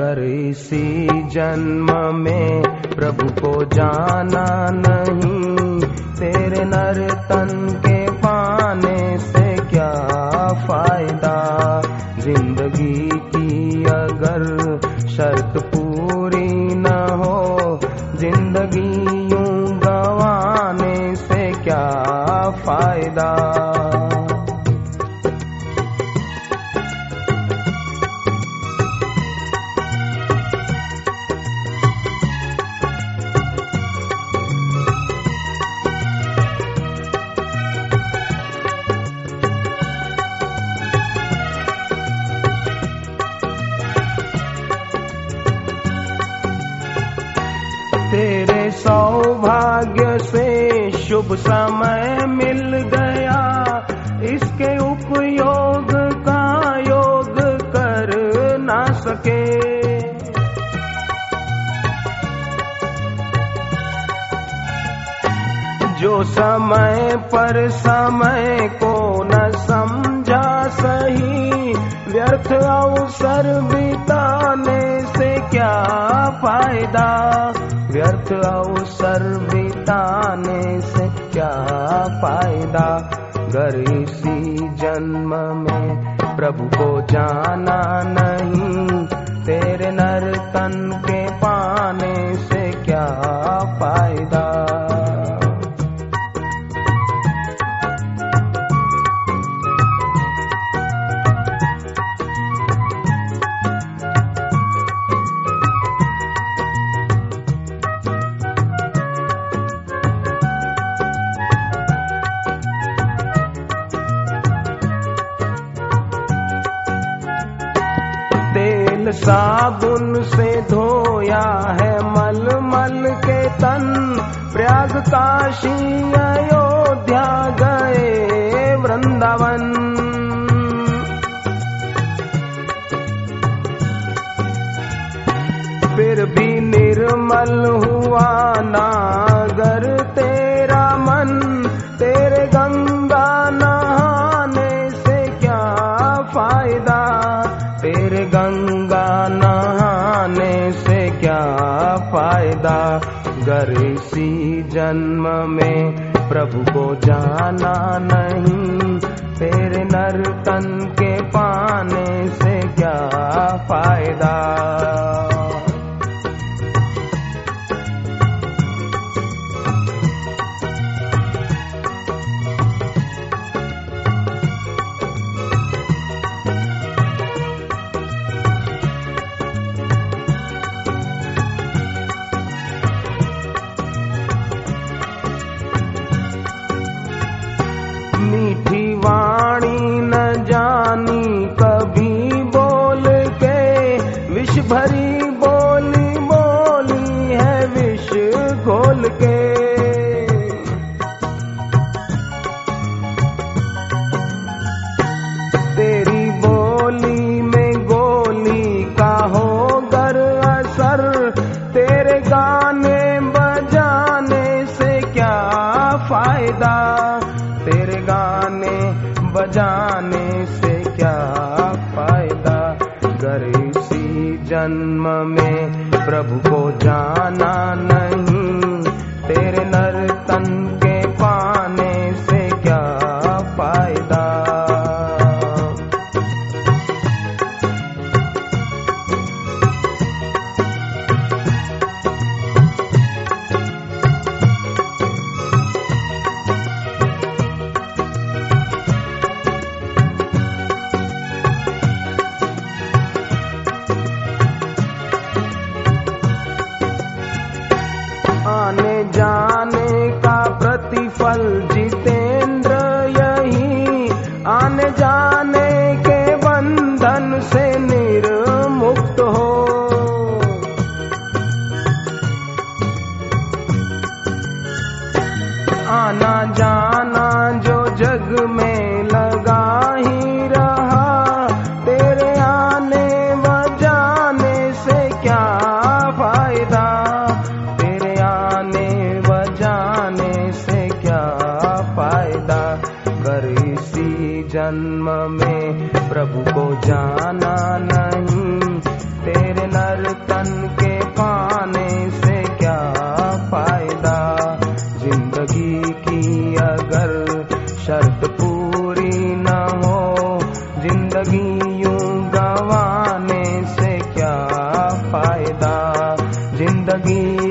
इसी जन्म में प्रभु को जाना नहीं। तेरे नर तन के पाने से क्या फ़ायदा? ज़िंदगी की अगर शर्त पूरी न हो, ज़िंदगी यूँ गवाने से क्या फ़ायदा? से शुभ समय मिल गया। इसके उपयोग का योग कर ना सके। जो समय पर समय को न समझा सही, व्यर्थ अवसर बिताने से क्या फ़ायदा? व्यर्थ अवसर बिताने से क्या फ़ायदा? घर इसी जन्म में प्रभु को जाना नहीं। तेरे नर तन के पाने से क्या साबुन से धोया है मल मल के तन। प्रयाग काशी अयोध्या गए वृंदावन। फिर भी निर्मल हुआ नागर क्या फ़ायदा? गर इसी जन्म में प्रभु को जाना नहीं। तेरे नर तन के पाने विष बोली बोली है विष घोल के। तेरी बोली में गोली का हो गर असर, तेरे गाने बजाने से क्या फ़ायदा? तेरे गाने बजाने से क्या जन्म में प्रभु को जाना नहीं आना जाना जो जग में लगा ही रहा। तेरे आने व जाने से क्या फ़ायदा? तेरे आने व जाने से क्या फ़ायदा? कर इसी जन्म में प्रभु को जाना नहीं। तेरे नर्तन ज़िंदगी की अगर शर्त पूरी न हो ज़िंदगी यूँ गवाने से क्या फ़ायदा? ज़िंदगी